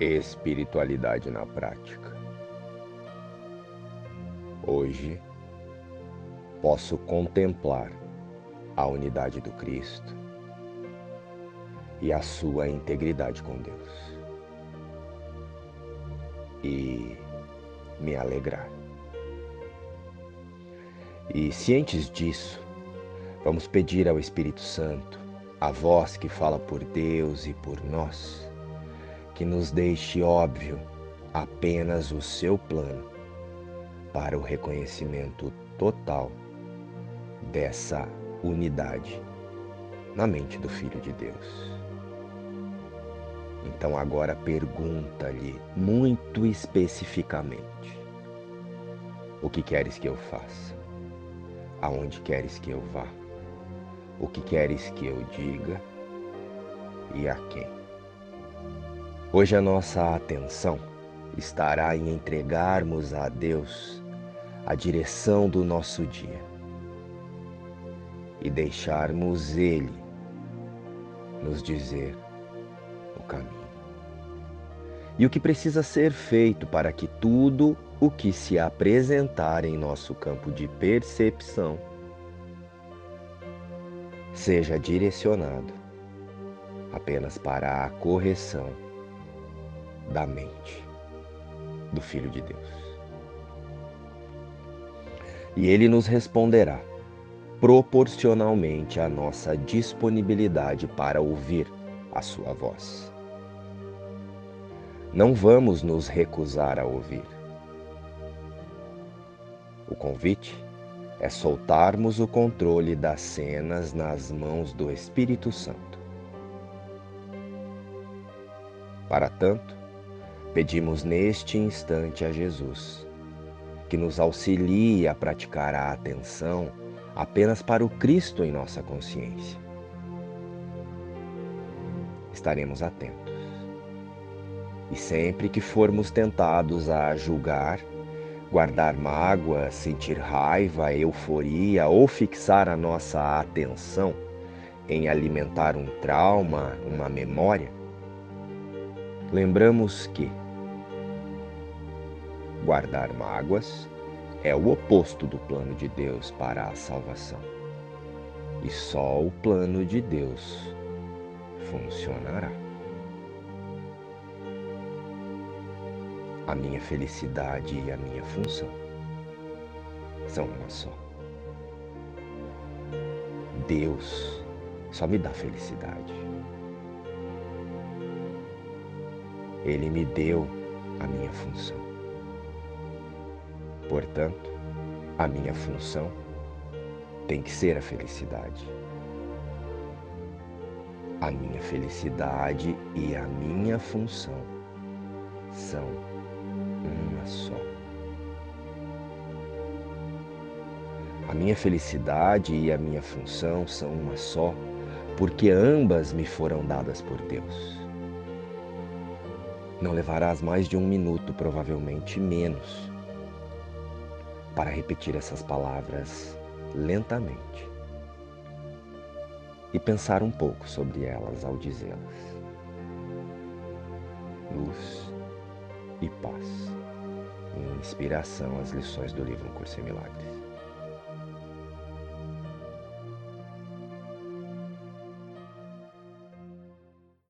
Espiritualidade na prática. Hoje posso contemplar a unidade do Cristo e a sua integridade com Deus e me alegrar. E cientes disso, vamos pedir ao Espírito Santo, a voz que fala por Deus e por nós, que nos deixe óbvio apenas o seu plano para o reconhecimento total dessa unidade na mente do Filho de Deus. Então agora pergunta-lhe muito especificamente: O que queres que eu faça? Aonde queres que eu vá? O que queres que eu diga? E a quem? Hoje a nossa atenção estará em entregarmos a Deus a direção do nosso dia e deixarmos Ele nos dizer o caminho. E o que precisa ser feito para que tudo o que se apresentar em nosso campo de percepção seja direcionado apenas para a correção da mente do Filho de Deus. E ele nos responderá proporcionalmente à nossa disponibilidade para ouvir a sua voz. Não vamos nos recusar a ouvir. O convite é soltarmos o controle das cenas nas mãos do Espírito Santo. Para tanto, pedimos neste instante a Jesus que nos auxilie a praticar a atenção apenas para o Cristo em nossa consciência. Estaremos atentos. E sempre que formos tentados a julgar, guardar mágoa, sentir raiva, euforia ou fixar a nossa atenção em alimentar um trauma, uma memória, lembramos que guardar mágoas é o oposto do plano de Deus para a salvação. E só o plano de Deus funcionará. A minha felicidade e a minha função são uma só. Deus só me dá felicidade. Ele me deu a minha função. Portanto, a minha função tem que ser a felicidade. A minha felicidade e a minha função são uma só. A minha felicidade e a minha função são uma só, porque ambas me foram dadas por Deus. Não levarás mais de um minuto, provavelmente menos, para repetir essas palavras lentamente e pensar um pouco sobre elas ao dizê-las. Luz e paz. Inspiração às lições do livro Um Curso em Milagres.